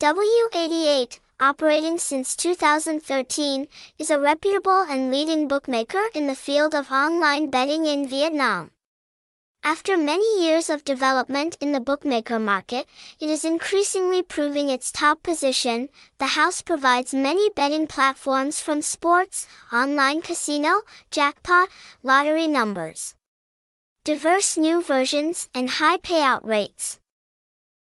W88, operating since 2013, is a reputable and leading bookmaker in the field of online betting in Vietnam. After many years of development in the bookmaker market, it is increasingly proving its top position. The house provides many betting platforms from sports, online casino, jackpot, lottery numbers, diverse new versions, and high payout rates.